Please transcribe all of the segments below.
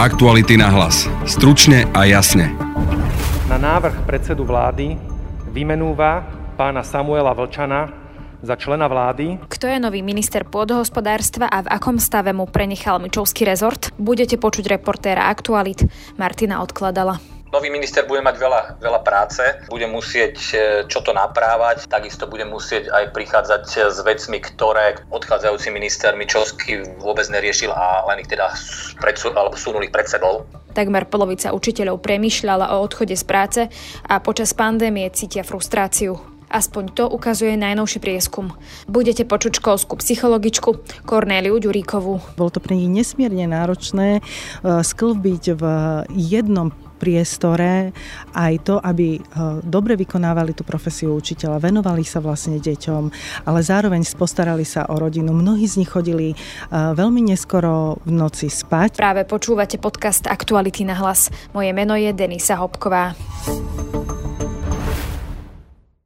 Aktuality na hlas. Stručne a jasne. Na návrh predsedu vlády vymenúva pána Samuela Vlčana za člena vlády. Kto je nový minister pôdohospodárstva a v akom stave mu prenechal Mičovský rezort? Budete počuť reportéra Aktualit Martina Odkladala. Nový minister bude mať veľa, veľa práce, bude musieť e, čo to naprávať, takisto bude musieť aj prichádzať s vecmi, ktoré odchádzajúci minister Mičovský vôbec neriešil a len ich teda pred, alebo sunul ich pred sebou. Takmer polovica učiteľov premýšľala o odchode z práce a počas pandémie cítia frustráciu. Aspoň to ukazuje najnovší prieskum. Budete počuť školskú psychologičku Kornéliu Ďuríkovú. Bolo to pre nich nesmierne náročné e, sklbiť v jednom priestore aj to, aby e, dobre vykonávali tú profesiu učiteľa, venovali sa vlastne deťom, ale zároveň postarali sa o rodinu. Mnohí z nich chodili e, veľmi neskoro v noci spať. Práve počúvate podcast Aktuality na hlas. Moje meno je Denisa Hopková.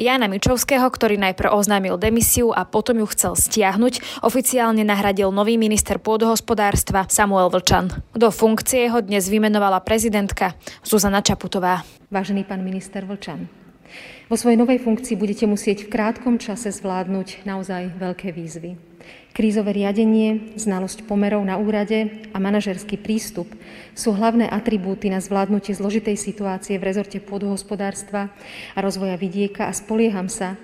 Jana Mičovského, ktorý najprv oznámil demisiu a potom ju chcel stiahnuť, oficiálne nahradil nový minister pôdohospodárstva Samuel Vlčan. Do funkcie ho dnes vymenovala prezidentka Zuzana Čaputová. Vážený pán minister Vlčan, vo svojej novej funkcii budete musieť v krátkom čase zvládnuť naozaj veľké výzvy. Krízové riadenie, znalosť pomerov na úrade a manažerský prístup sú hlavné atribúty na zvládnutie zložitej situácie v rezorte pôdohospodárstva a rozvoja vidieka a spolieham sa,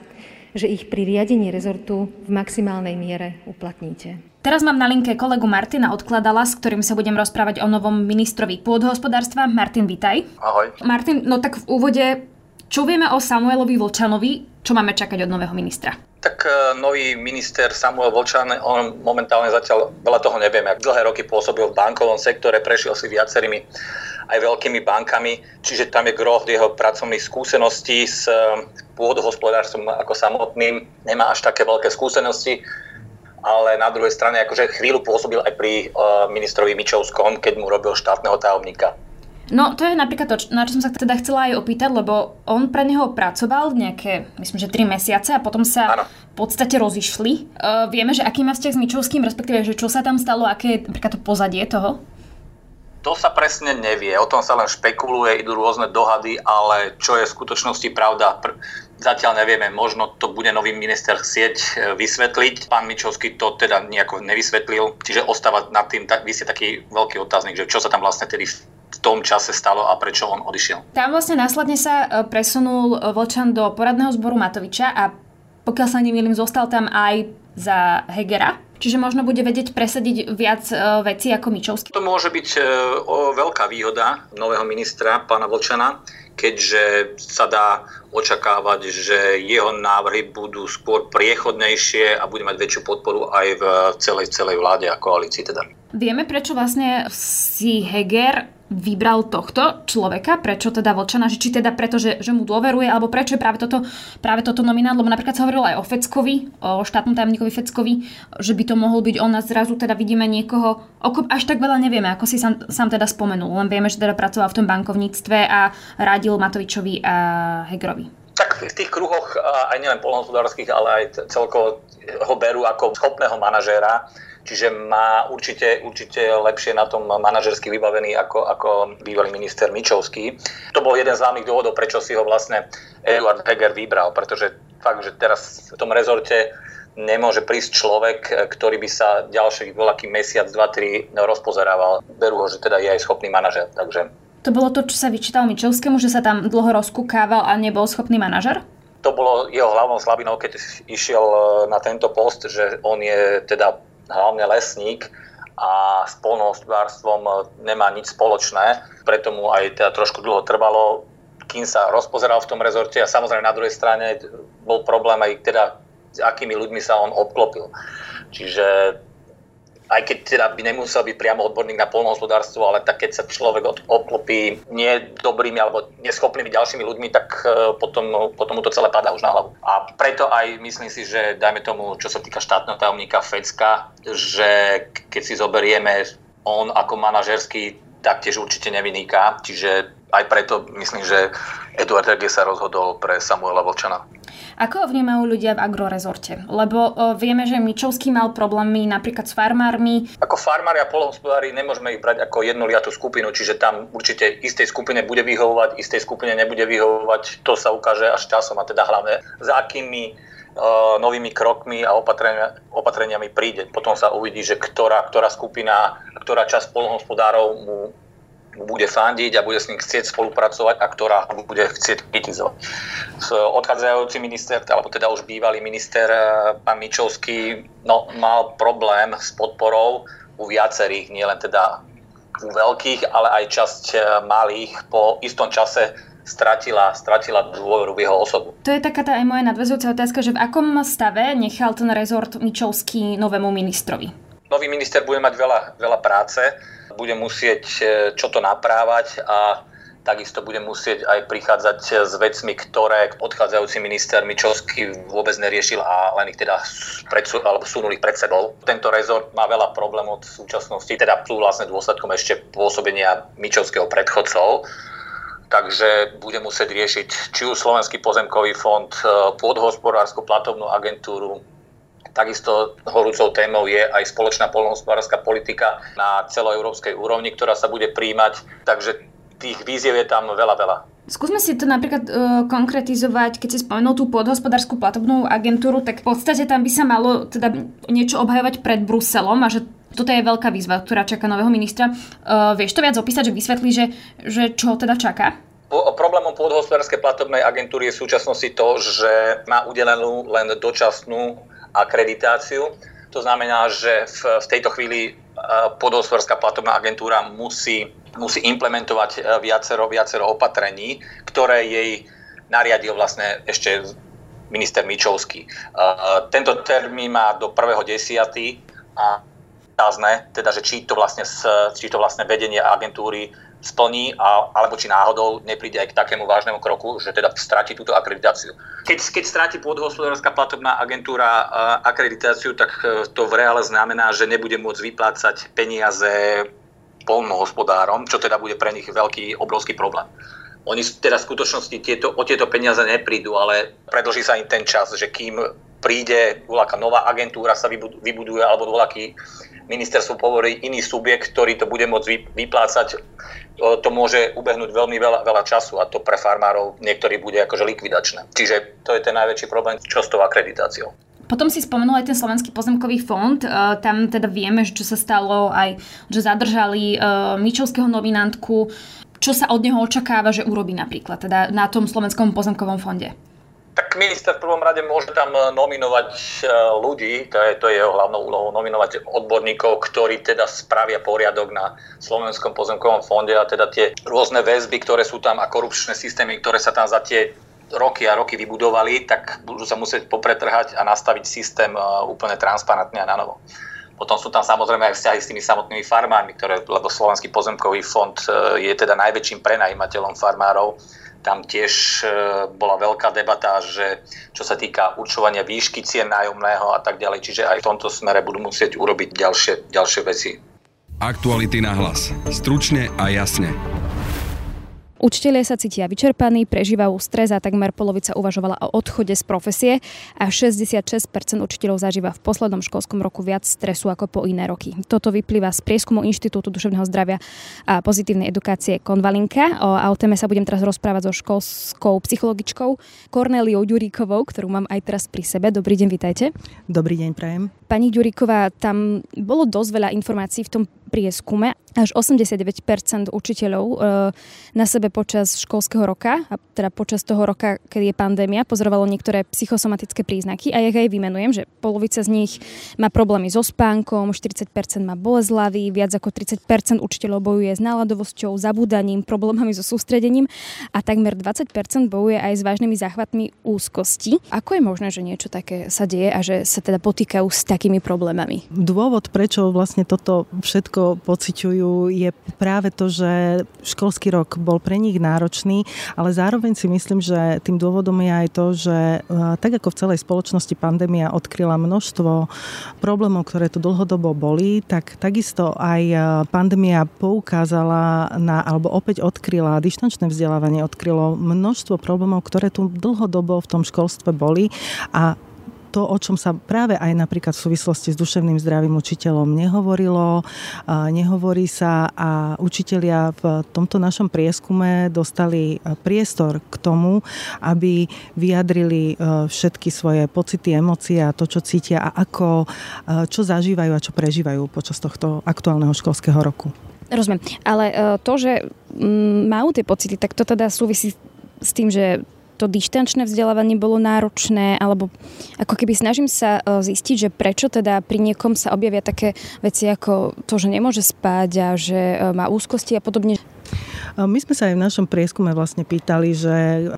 že ich pri riadení rezortu v maximálnej miere uplatníte. Teraz mám na linke kolegu Martina Odkladala, s ktorým sa budem rozprávať o novom ministrovi pôdohospodárstva. Martin, vitaj. Ahoj. Martin, no tak v úvode, čo vieme o Samuelovi Volčanovi, čo máme čakať od nového ministra? Tak e, nový minister Samuel Volčan, on momentálne zatiaľ veľa toho nevieme. Dlhé roky pôsobil v bankovom sektore, prešiel si viacerými aj veľkými bankami, čiže tam je groh jeho pracovných skúseností s e, pôdohospodárstvom ako samotným. Nemá až také veľké skúsenosti, ale na druhej strane akože chvíľu pôsobil aj pri e, ministrovi Mičovskom, keď mu robil štátneho tajomníka. No to je napríklad to, na čo som sa teda chcela aj opýtať, lebo on pre neho pracoval nejaké, myslím, že 3 mesiace a potom sa ano. v podstate rozišli. Uh, vieme, že aký má vzťah s Mičovským, respektíve, že čo sa tam stalo, aké je napríklad to pozadie toho? To sa presne nevie, o tom sa len špekuluje, idú rôzne dohady, ale čo je v skutočnosti pravda, pr- zatiaľ nevieme. Možno to bude nový minister chcieť e, vysvetliť. Pán Mičovský to teda nejako nevysvetlil, čiže ostáva nad tým tak, vy ste taký veľký otáznik, že čo sa tam vlastne tedy tom čase stalo a prečo on odišiel. Tam vlastne následne sa e, presunul e, Vlčan do poradného zboru Matoviča a pokiaľ sa nemýlim, zostal tam aj za Hegera. Čiže možno bude vedieť presadiť viac e, vecí ako Mičovský. To môže byť o, veľká výhoda nového ministra, pána Vlčana, keďže sa dá očakávať, že jeho návrhy budú skôr priechodnejšie a bude mať väčšiu podporu aj v celej, celej vláde a koalícii. Teda. Vieme, prečo vlastne si Heger vybral tohto človeka, prečo teda Vlčana, že či teda preto, že, že mu dôveruje, alebo prečo je práve toto, práve toto nominát, lebo napríklad sa hovorilo aj o Feckovi, o štátnom tajomníkovi Feckovi, že by to mohol byť on a zrazu teda vidíme niekoho, oko, až tak veľa nevieme, ako si sám, sám teda spomenul, len vieme, že teda pracoval v tom bankovníctve a radil Matovičovi a Hegerovi. Tak v tých kruhoch, aj nielen polnohospodárských, ale aj celkovo ho berú ako schopného manažéra, Čiže má určite, určite lepšie na tom manažersky vybavený ako, ako bývalý minister Mičovský. To bol jeden z hlavných dôvodov, prečo si ho vlastne Eduard Heger vybral, pretože fakt, že teraz v tom rezorte nemôže prísť človek, ktorý by sa ďalší voľaký mesiac, dva, tri rozpozerával. Berú ho, že teda je aj schopný manažer. Takže... To bolo to, čo sa vyčítalo Mičovskému, že sa tam dlho rozkúkával a nebol schopný manažer? To bolo jeho hlavnou slabinou, keď išiel na tento post, že on je teda hlavne lesník a s polnohospodárstvom nemá nič spoločné, preto mu aj teda trošku dlho trvalo, kým sa rozpozeral v tom rezorte a samozrejme na druhej strane bol problém aj teda, s akými ľuďmi sa on obklopil. Čiže aj keď teda by nemusel byť priamo odborník na polnohospodárstvo, ale tak keď sa človek obklopí nie dobrými alebo neschopnými ďalšími ľuďmi, tak e, potom, potom mu to celé padá už na hlavu. A preto aj myslím si, že dajme tomu, čo sa týka štátneho tajomníka Fecka, že keď si zoberieme on ako manažerský taktiež určite nevyniká, čiže aj preto myslím, že Eduard Rege sa rozhodol pre Samuela Volčana. Ako ho vnímajú ľudia v agrorezorte? Lebo vieme, že Mičovský mal problémy napríklad s farmármi. Ako farmári a polhospodári nemôžeme ich brať ako jednoliatú skupinu, čiže tam určite istej skupine bude vyhovovať, istej skupine nebude vyhovovať. To sa ukáže až časom a teda hlavne za akými novými krokmi a opatrenia, opatreniami príde. Potom sa uvidí, že ktorá, ktorá skupina, ktorá časť polnohospodárov mu bude fandiť a bude s ním chcieť spolupracovať a ktorá bude chcieť kritizovať. Odchádzajúci minister, alebo teda už bývalý minister, eh, pán Mičovský, no, mal problém s podporou u viacerých, nielen teda u veľkých, ale aj časť eh, malých po istom čase stratila, stratila dôveru v jeho osobu. To je taká tá aj moja nadvezujúca otázka, že v akom stave nechal ten rezort Mičovský novému ministrovi? Nový minister bude mať veľa, veľa práce, bude musieť e, čo to naprávať a takisto bude musieť aj prichádzať s vecmi, ktoré odchádzajúci minister Mičovský vôbec neriešil a len ich teda pred, alebo sunuli pred sebou. Tento rezort má veľa problémov v súčasnosti, teda sú vlastne dôsledkom ešte pôsobenia Mičovského predchodcov takže bude musieť riešiť či už Slovenský pozemkový fond, e, pôdhospodárskú platovnú agentúru, Takisto horúcou témou je aj spoločná polnohospodárska politika na celoeurópskej úrovni, ktorá sa bude príjmať. Takže tých víziev je tam veľa, veľa. Skúsme si to napríklad uh, konkretizovať, keď si spomenul tú podhospodárskú platobnú agentúru, tak v podstate tam by sa malo teda niečo obhajovať pred Bruselom a že toto je veľká výzva, ktorá čaká nového ministra. Uh, vieš to viac opísať, že vysvetlí, že, že čo teda čaká? Problémom podhospodárskej platobnej agentúry je v súčasnosti to, že má udelenú len dočasnú akreditáciu. To znamená, že v, v tejto chvíli e, podhospodárska platobná agentúra musí, musí implementovať e, viacero, viacero opatrení, ktoré jej nariadil vlastne ešte minister Mičovský. E, tento termín má do 1.10. a otázne, teda, že či to vlastne, či to vlastne vedenie agentúry splní, a, alebo či náhodou nepríde aj k takému vážnemu kroku, že teda stráti túto akreditáciu. Keď, keď stráti pôdohospodárska platobná agentúra uh, akreditáciu, tak uh, to v reále znamená, že nebude môcť vyplácať peniaze polnohospodárom, čo teda bude pre nich veľký, obrovský problém. Oni teda v skutočnosti tieto, o tieto peniaze neprídu, ale predlží sa im ten čas, že kým príde voľaká nová agentúra, sa vybuduje, alebo voľaký ministerstvo povorí iný subjekt, ktorý to bude môcť vyplácať to môže ubehnúť veľmi veľa, veľa času a to pre farmárov niektorí bude akože likvidačné. Čiže to je ten najväčší problém, čo s tou akreditáciou. Potom si spomenul aj ten Slovenský pozemkový fond. Uh, tam teda vieme, čo sa stalo, aj že zadržali uh, Mičovského nominantku. Čo sa od neho očakáva, že urobí napríklad teda na tom Slovenskom pozemkovom fonde? Tak minister v prvom rade môže tam e, nominovať e, ľudí, to je, to je jeho hlavnou úlohou, nominovať odborníkov, ktorí teda spravia poriadok na Slovenskom pozemkovom fonde a teda tie rôzne väzby, ktoré sú tam a korupčné systémy, ktoré sa tam za tie roky a roky vybudovali, tak budú sa musieť popretrhať a nastaviť systém e, úplne transparentne a na novo. Potom sú tam samozrejme aj vzťahy s tými samotnými farmármi, ktoré, lebo Slovenský pozemkový fond je teda najväčším prenajímateľom farmárov tam tiež e, bola veľká debata, že čo sa týka určovania výšky cien nájomného a tak ďalej, čiže aj v tomto smere budú musieť urobiť ďalšie, ďalšie veci. Aktuality na hlas. Stručne a jasne. Učitelia sa cítia vyčerpaní, prežívajú stres a takmer polovica uvažovala o odchode z profesie a 66% učiteľov zažíva v poslednom školskom roku viac stresu ako po iné roky. Toto vyplýva z prieskumu Inštitútu duševného zdravia a pozitívnej edukácie Konvalinka. O, a o téme sa budem teraz rozprávať so školskou psychologičkou Korneliou Ďuríkovou, ktorú mám aj teraz pri sebe. Dobrý deň, vitajte. Dobrý deň, prajem. Pani Ďuríková, tam bolo dosť veľa informácií v tom prieskume až 89% učiteľov e, na sebe počas školského roka, a teda počas toho roka, keď je pandémia, pozorovalo niektoré psychosomatické príznaky a ja aj vymenujem, že polovica z nich má problémy so spánkom, 40% má bolesť hlavy, viac ako 30% učiteľov bojuje s náladovosťou, zabúdaním, problémami so sústredením a takmer 20% bojuje aj s vážnymi záchvatmi úzkosti. Ako je možné, že niečo také sa deje a že sa teda potýkajú s takými problémami? Dôvod, prečo vlastne toto všetko pociťujú, je práve to, že školský rok bol pre nich náročný, ale zároveň si myslím, že tým dôvodom je aj to, že e, tak ako v celej spoločnosti pandémia odkryla množstvo problémov, ktoré tu dlhodobo boli, tak takisto aj e, pandémia poukázala na, alebo opäť odkryla, dištančné vzdelávanie odkrylo množstvo problémov, ktoré tu dlhodobo v tom školstve boli a to, o čom sa práve aj napríklad v súvislosti s duševným zdravím učiteľom nehovorilo, nehovorí sa a učitelia v tomto našom prieskume dostali priestor k tomu, aby vyjadrili e, všetky svoje pocity, emócie a to, čo cítia a ako, e, čo zažívajú a čo prežívajú počas tohto aktuálneho školského roku. Rozumiem, ale e, to, že mm, majú tie pocity, tak to teda súvisí s tým, že to dištančné vzdelávanie bolo náročné, alebo ako keby snažím sa e, zistiť, že prečo teda pri niekom sa objavia také veci ako to, že nemôže spať a že e, má úzkosti a podobne. My sme sa aj v našom prieskume vlastne pýtali, že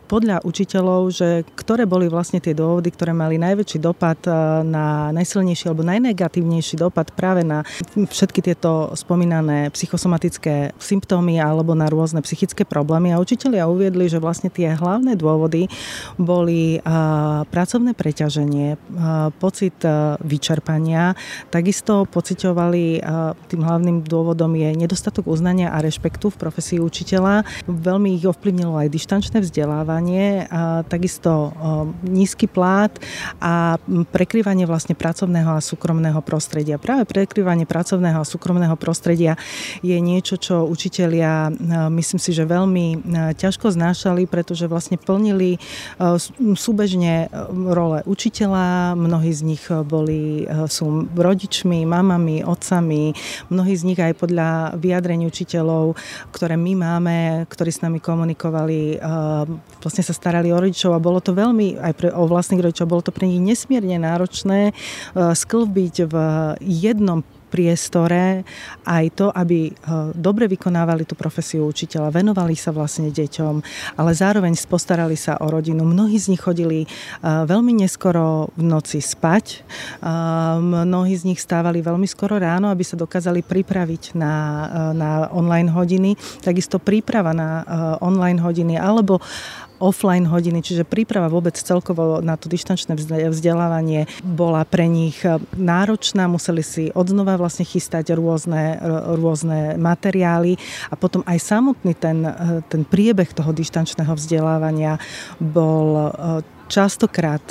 podľa učiteľov, že ktoré boli vlastne tie dôvody, ktoré mali najväčší dopad e, na najsilnejší alebo najnegatívnejší dopad práve na všetky tieto spomínané psychosomatické symptómy alebo na rôzne psychické problémy. A učiteľia uviedli, že vlastne tie hlavné dôvody boli e, pracovné preťaženie, e, pocit vyčerpania, takisto pociťovali, tým hlavným dôvodom je nedostatok uznania a rešpektu v profesii učiteľa učiteľa. Veľmi ich ovplyvnilo aj dištančné vzdelávanie, a takisto nízky plát a prekryvanie vlastne pracovného a súkromného prostredia. Práve prekryvanie pracovného a súkromného prostredia je niečo, čo učitelia myslím si, že veľmi ťažko znášali, pretože vlastne plnili súbežne role učiteľa, mnohí z nich boli, sú rodičmi, mamami, otcami, mnohí z nich aj podľa vyjadrení učiteľov, ktoré my máme, máme, ktorí s nami komunikovali, vlastne sa starali o rodičov a bolo to veľmi, aj pre, o vlastných rodičov, bolo to pre nich nesmierne náročné sklbiť v jednom priestore aj to, aby eh, dobre vykonávali tú profesiu učiteľa, venovali sa vlastne deťom, ale zároveň postarali sa o rodinu. Mnohí z nich chodili eh, veľmi neskoro v noci spať, eh, mnohí z nich stávali veľmi skoro ráno, aby sa dokázali pripraviť na, na online hodiny. Takisto príprava na online hodiny alebo offline hodiny, čiže príprava vôbec celkovo na to dištančné vzdelávanie bola pre nich e, náročná, museli si odznova vlastne chystať rôzne, rôzne materiály a potom aj samotný ten, e, ten priebeh toho dištančného vzdelávania bol e, častokrát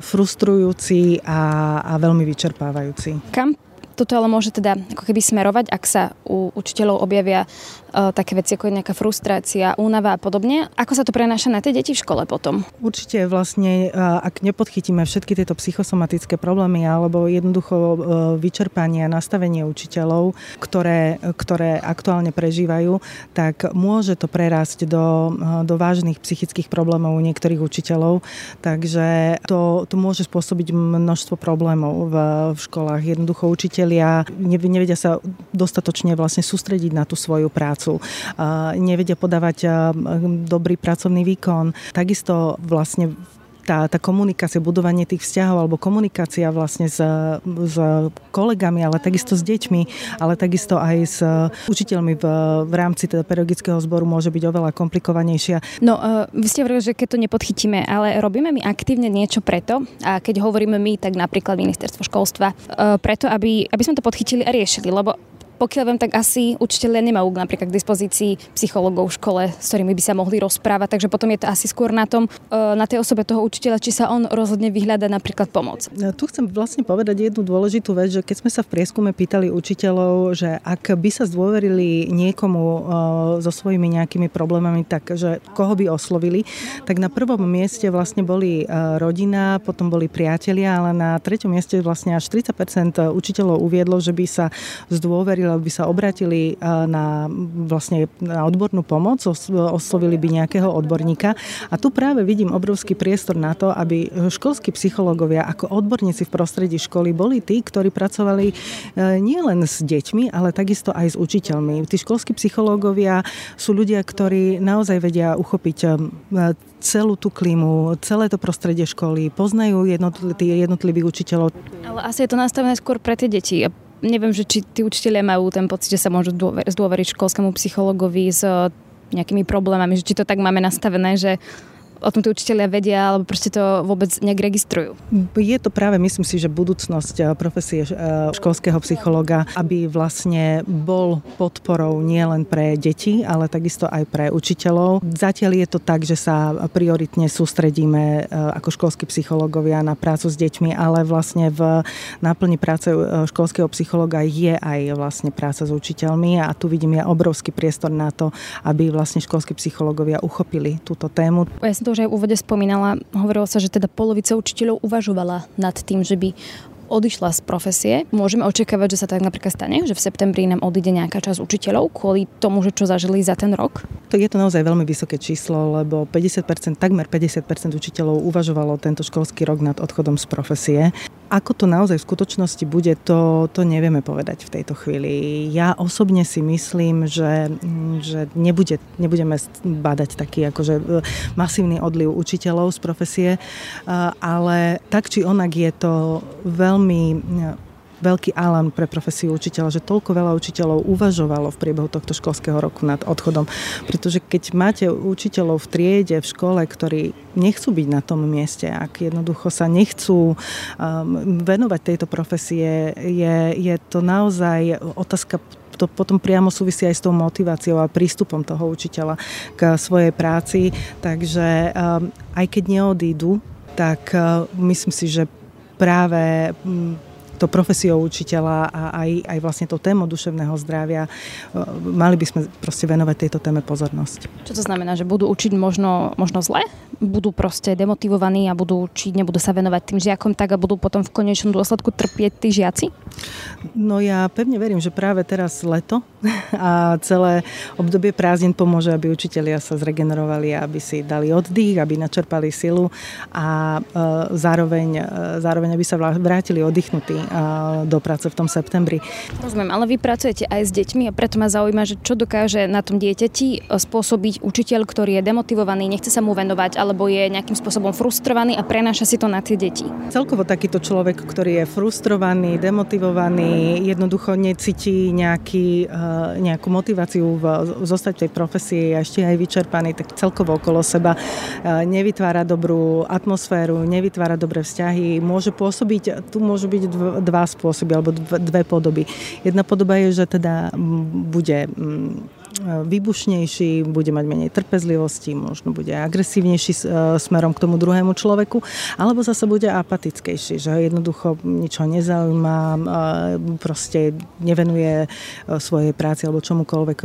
frustrujúci a, a veľmi vyčerpávajúci. Kam toto ale môže teda ako keby smerovať, ak sa u učiteľov objavia uh, také veci ako nejaká frustrácia, únava a podobne. Ako sa to prenáša na tie deti v škole potom? Určite vlastne, uh, ak nepodchytíme všetky tieto psychosomatické problémy alebo jednoducho uh, vyčerpanie a nastavenie učiteľov, ktoré, ktoré aktuálne prežívajú, tak môže to prerásť do, do vážnych psychických problémov u niektorých učiteľov. Takže to, to môže spôsobiť množstvo problémov v, v školách. Jednoducho učiteľ učitelia nevedia sa dostatočne vlastne sústrediť na tú svoju prácu, nevedia podávať dobrý pracovný výkon. Takisto vlastne tá, tá komunikácia, budovanie tých vzťahov alebo komunikácia vlastne s, s kolegami, ale takisto s deťmi, ale takisto aj s učiteľmi v, v rámci teda pedagogického zboru môže byť oveľa komplikovanejšia. No, uh, vy ste hovorili, že keď to nepodchytíme, ale robíme my aktívne niečo preto, a keď hovoríme my, tak napríklad ministerstvo školstva, uh, preto, aby, aby sme to podchytili a riešili, lebo pokiaľ viem, tak asi učiteľia nemajú napríklad k dispozícii psychologov v škole, s ktorými by sa mohli rozprávať, takže potom je to asi skôr na tom, e, na tej osobe toho učiteľa, či sa on rozhodne vyhľada napríklad pomoc. Ja, tu chcem vlastne povedať jednu dôležitú vec, že keď sme sa v prieskume pýtali učiteľov, že ak by sa zdôverili niekomu e, so svojimi nejakými problémami, tak že koho by oslovili, tak na prvom mieste vlastne boli e, rodina, potom boli priatelia, ale na treťom mieste vlastne až 30% učiteľov uviedlo, že by sa zdôverili aby sa obratili na, vlastne na odbornú pomoc, oslovili by nejakého odborníka. A tu práve vidím obrovský priestor na to, aby školskí psychológovia ako odborníci v prostredí školy boli tí, ktorí pracovali e, nielen s deťmi, ale takisto aj s učiteľmi. Tí školskí psychológovia sú ľudia, ktorí naozaj vedia uchopiť e, celú tú klímu, celé to prostredie školy, poznajú jednotlivých učiteľov. Ale asi je to nastavené skôr pre tie deti neviem, že či tí učiteľia majú ten pocit, že sa môžu zdôveriť školskému psychologovi s nejakými problémami, že či to tak máme nastavené, že o tom tí učiteľia vedia, alebo proste to vôbec nejak registrujú? Je to práve, myslím si, že budúcnosť eh, profesie eh, školského psychologa, aby vlastne bol podporou nielen pre deti, ale takisto aj pre učiteľov. Zatiaľ je to tak, že sa prioritne sústredíme eh, ako školskí psychológovia na prácu s deťmi, ale vlastne v náplni práce školského psychologa je aj vlastne práca s učiteľmi a tu vidím ja obrovský priestor na to, aby vlastne školskí psychológovia uchopili túto tému. Ja som to už aj v úvode spomínala, hovorilo sa, že teda polovica učiteľov uvažovala nad tým, že by odišla z profesie. Môžeme očakávať, že sa tak napríklad stane, že v septembri nám odíde nejaká časť učiteľov kvôli tomu, že čo zažili za ten rok? To je to naozaj veľmi vysoké číslo, lebo 50%, takmer 50% učiteľov uvažovalo tento školský rok nad odchodom z profesie. Ako to naozaj v skutočnosti bude, to, to nevieme povedať v tejto chvíli. Ja osobne si myslím, že, že nebude, nebudeme badať taký akože e, masívny odliv učiteľov z profesie, ale tak či onak je to veľmi veľký alarm pre profesiu učiteľa, že toľko veľa učiteľov uvažovalo v priebehu tohto školského roku nad odchodom. Pretože keď máte učiteľov v triede, v škole, ktorí nechcú byť na tom mieste, ak jednoducho sa nechcú um, venovať tejto profesie, je, je to naozaj otázka to potom priamo súvisí aj s tou motiváciou a prístupom toho učiteľa k svojej práci. Takže um, aj keď neodídu, tak uh, myslím si, že práve to profesiou učiteľa a aj, aj vlastne to tému duševného zdravia, e, mali by sme proste venovať tejto téme pozornosť. Čo to znamená, že budú učiť možno, možno zle? Budú proste demotivovaní a budú učiť, nebudú sa venovať tým žiakom tak a budú potom v konečnom dôsledku trpieť tí žiaci? No ja pevne verím, že práve teraz leto a celé obdobie prázdnin pomôže, aby učitelia sa zregenerovali, aby si dali oddych, aby načerpali silu a e, zároveň, e, zároveň aby sa vrátili oddychnutí do práce v tom septembri. Rozumiem, ale vy pracujete aj s deťmi a preto ma zaujíma, že čo dokáže na tom dieťati spôsobiť učiteľ, ktorý je demotivovaný, nechce sa mu venovať alebo je nejakým spôsobom frustrovaný a prenáša si to na tie deti. Celkovo takýto človek, ktorý je frustrovaný, demotivovaný, jednoducho necíti nejaký, e, nejakú motiváciu v, zostať v tej profesii a ešte aj vyčerpaný, tak celkovo okolo seba e, nevytvára dobrú atmosféru, nevytvára dobré vzťahy, môže pôsobiť, tu môžu byť dva spôsoby alebo dve podoby. Jedna podoba je, že teda bude vybušnejší, bude mať menej trpezlivosti, možno bude agresívnejší e, smerom k tomu druhému človeku, alebo zase bude apatickejší, že jednoducho ničo nezaujíma, e, proste nevenuje e, svojej práci alebo čomukoľvek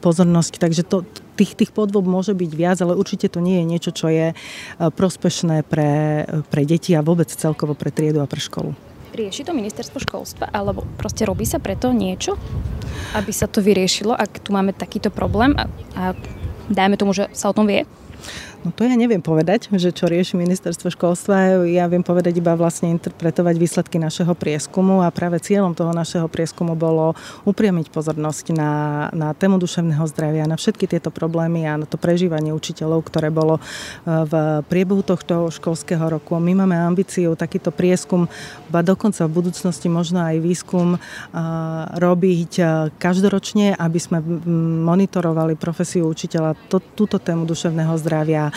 pozornosť. Takže to, tých, tých podvob môže byť viac, ale určite to nie je niečo, čo je prospešné pre, pre deti a vôbec celkovo pre triedu a pre školu. Rieši to ministerstvo školstva, alebo proste robí sa preto niečo, aby sa to vyriešilo, ak tu máme takýto problém a, a dajme tomu, že sa o tom vie? No to ja neviem povedať, že čo rieši ministerstvo školstva. Ja viem povedať iba vlastne interpretovať výsledky našeho prieskumu a práve cieľom toho našeho prieskumu bolo upriamiť pozornosť na, na tému duševného zdravia, na všetky tieto problémy a na to prežívanie učiteľov, ktoré bolo e, v priebehu tohto školského roku. My máme ambíciu takýto prieskum, ba dokonca v budúcnosti možno aj výskum e, robiť e, každoročne, aby sme monitorovali profesiu učiteľa, to, túto tému duševného zdravia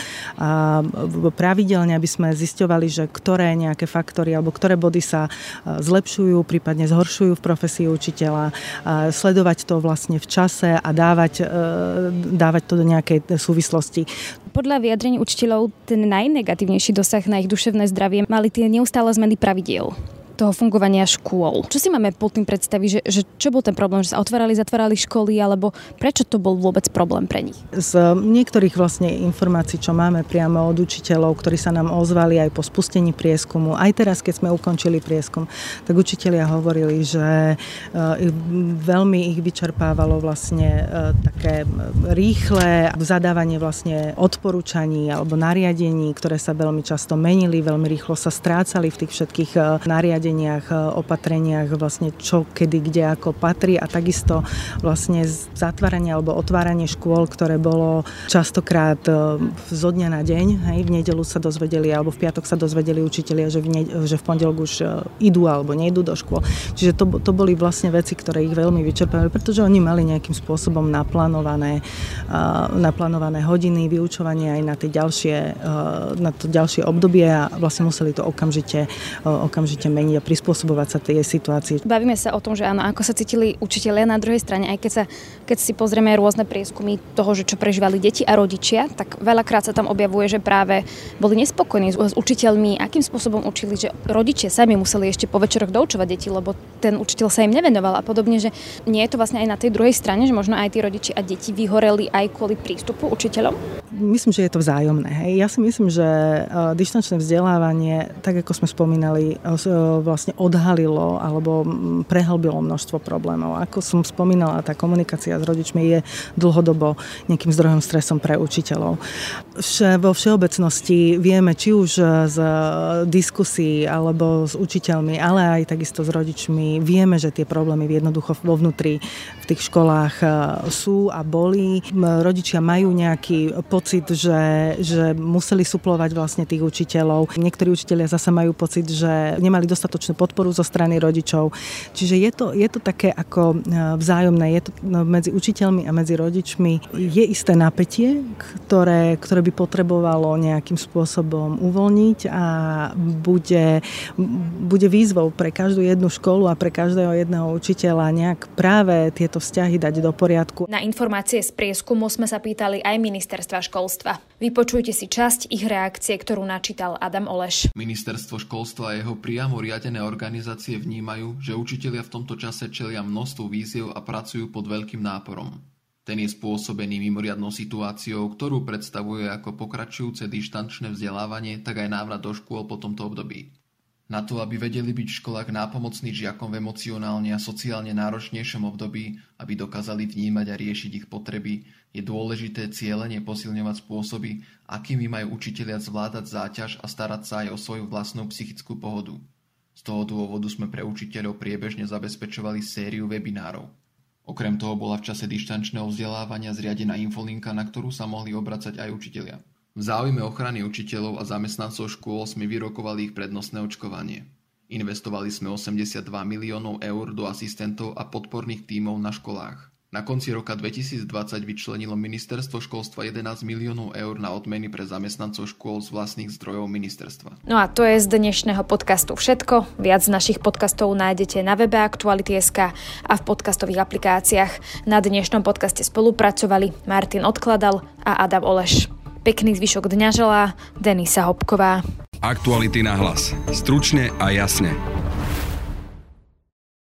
pravidelne, aby sme zisťovali, že ktoré nejaké faktory alebo ktoré body sa zlepšujú, prípadne zhoršujú v profesii učiteľa, sledovať to vlastne v čase a dávať, e, dávať to do nejakej súvislosti. Podľa vyjadrení učiteľov ten najnegatívnejší dosah na ich duševné zdravie mali tie neustále zmeny pravidiel toho fungovania škôl. Čo si máme pod tým predstaviť, že, že čo bol ten problém, že sa otvárali, zatvárali školy, alebo prečo to bol vôbec problém pre nich? Z niektorých vlastne informácií, čo máme priamo od učiteľov, ktorí sa nám ozvali aj po spustení prieskumu, aj teraz, keď sme ukončili prieskum, tak učitelia hovorili, že eh, veľmi ich vyčerpávalo vlastne eh, také rýchle zadávanie vlastne odporúčaní alebo nariadení, ktoré sa veľmi často menili, veľmi rýchlo sa strácali v tých všetkých eh, nariadeniach, opatreniach vlastne čo, kedy, kde, ako patrí a takisto vlastne zatváranie alebo otváranie škôl, ktoré bolo častokrát zo dňa na deň, hej, v nedelu sa dozvedeli alebo v piatok sa dozvedeli učitelia, že v, ne, že v pondelok už idú alebo nejdú do škôl. Čiže to, to boli vlastne veci, ktoré ich veľmi vyčerpali, pretože oni mali nejakým spôsobom naplánované, naplánované hodiny vyučovania aj na, tie ďalšie, na to ďalšie obdobie a vlastne museli to okamžite, okamžite meniť a prispôsobovať sa tej situácii. Bavíme sa o tom, že áno, ako sa cítili učiteľia na druhej strane, aj keď, sa, keď si pozrieme rôzne prieskumy toho, že čo prežívali deti a rodičia, tak veľakrát sa tam objavuje, že práve boli nespokojní s, s učiteľmi, akým spôsobom učili, že rodičia sami museli ešte po večeroch doučovať deti, lebo ten učiteľ sa im nevenoval a podobne, že nie je to vlastne aj na tej druhej strane, že možno aj tí rodiči a deti vyhoreli aj kvôli prístupu učiteľom? Myslím, že je to vzájomné. Hej. Ja si myslím, že e, distančné vzdelávanie, tak ako sme spomínali, e, vlastne odhalilo alebo prehlbilo množstvo problémov. Ako som spomínala, tá komunikácia s rodičmi je dlhodobo nejakým zdrojom stresom pre učiteľov. Vo všeobecnosti vieme, či už z diskusí alebo s učiteľmi, ale aj takisto s rodičmi, vieme, že tie problémy jednoducho vo vnútri v tých školách e, sú a boli. Rodičia majú nejaký pocit, že, že museli suplovať vlastne tých učiteľov. Niektorí učiteľia zase majú pocit, že nemali dostatočnú podporu zo strany rodičov. Čiže je to, je to také ako e, vzájomné, je to no, medzi učiteľmi a medzi rodičmi. Je isté napätie, ktoré, ktoré by potrebovalo nejakým spôsobom uvoľniť a bude, bude výzvou pre každú jednu školu a pre každého jedného učiteľa nejak práve tieto vzťahy dať do poriadku. Na informácie z prieskumu sme sa pýtali aj ministerstva školstva. Vypočujte si časť ich reakcie, ktorú načítal Adam Oleš. Ministerstvo školstva a jeho priamo riadené organizácie vnímajú, že učitelia v tomto čase čelia množstvu víziev a pracujú pod veľkým náporom. Ten je spôsobený mimoriadnou situáciou, ktorú predstavuje ako pokračujúce dištančné vzdelávanie, tak aj návrat do škôl po tomto období. Na to, aby vedeli byť v školách nápomocní žiakom v emocionálne a sociálne náročnejšom období, aby dokázali vnímať a riešiť ich potreby, je dôležité cieľene posilňovať spôsoby, akými majú učitelia zvládať záťaž a starať sa aj o svoju vlastnú psychickú pohodu. Z toho dôvodu sme pre učiteľov priebežne zabezpečovali sériu webinárov. Okrem toho bola v čase dištančného vzdelávania zriadená infolinka, na ktorú sa mohli obracať aj učitelia. V záujme ochrany učiteľov a zamestnancov škôl sme vyrokovali ich prednostné očkovanie. Investovali sme 82 miliónov eur do asistentov a podporných tímov na školách. Na konci roka 2020 vyčlenilo ministerstvo školstva 11 miliónov eur na odmeny pre zamestnancov škôl z vlastných zdrojov ministerstva. No a to je z dnešného podcastu všetko. Viac našich podcastov nájdete na webe Aktuality.sk a v podcastových aplikáciách. Na dnešnom podcaste spolupracovali Martin Odkladal a Adam Oleš. Pekný zvyšok dňa želá Denisa Hopková. Aktuality na hlas. Stručne a jasne.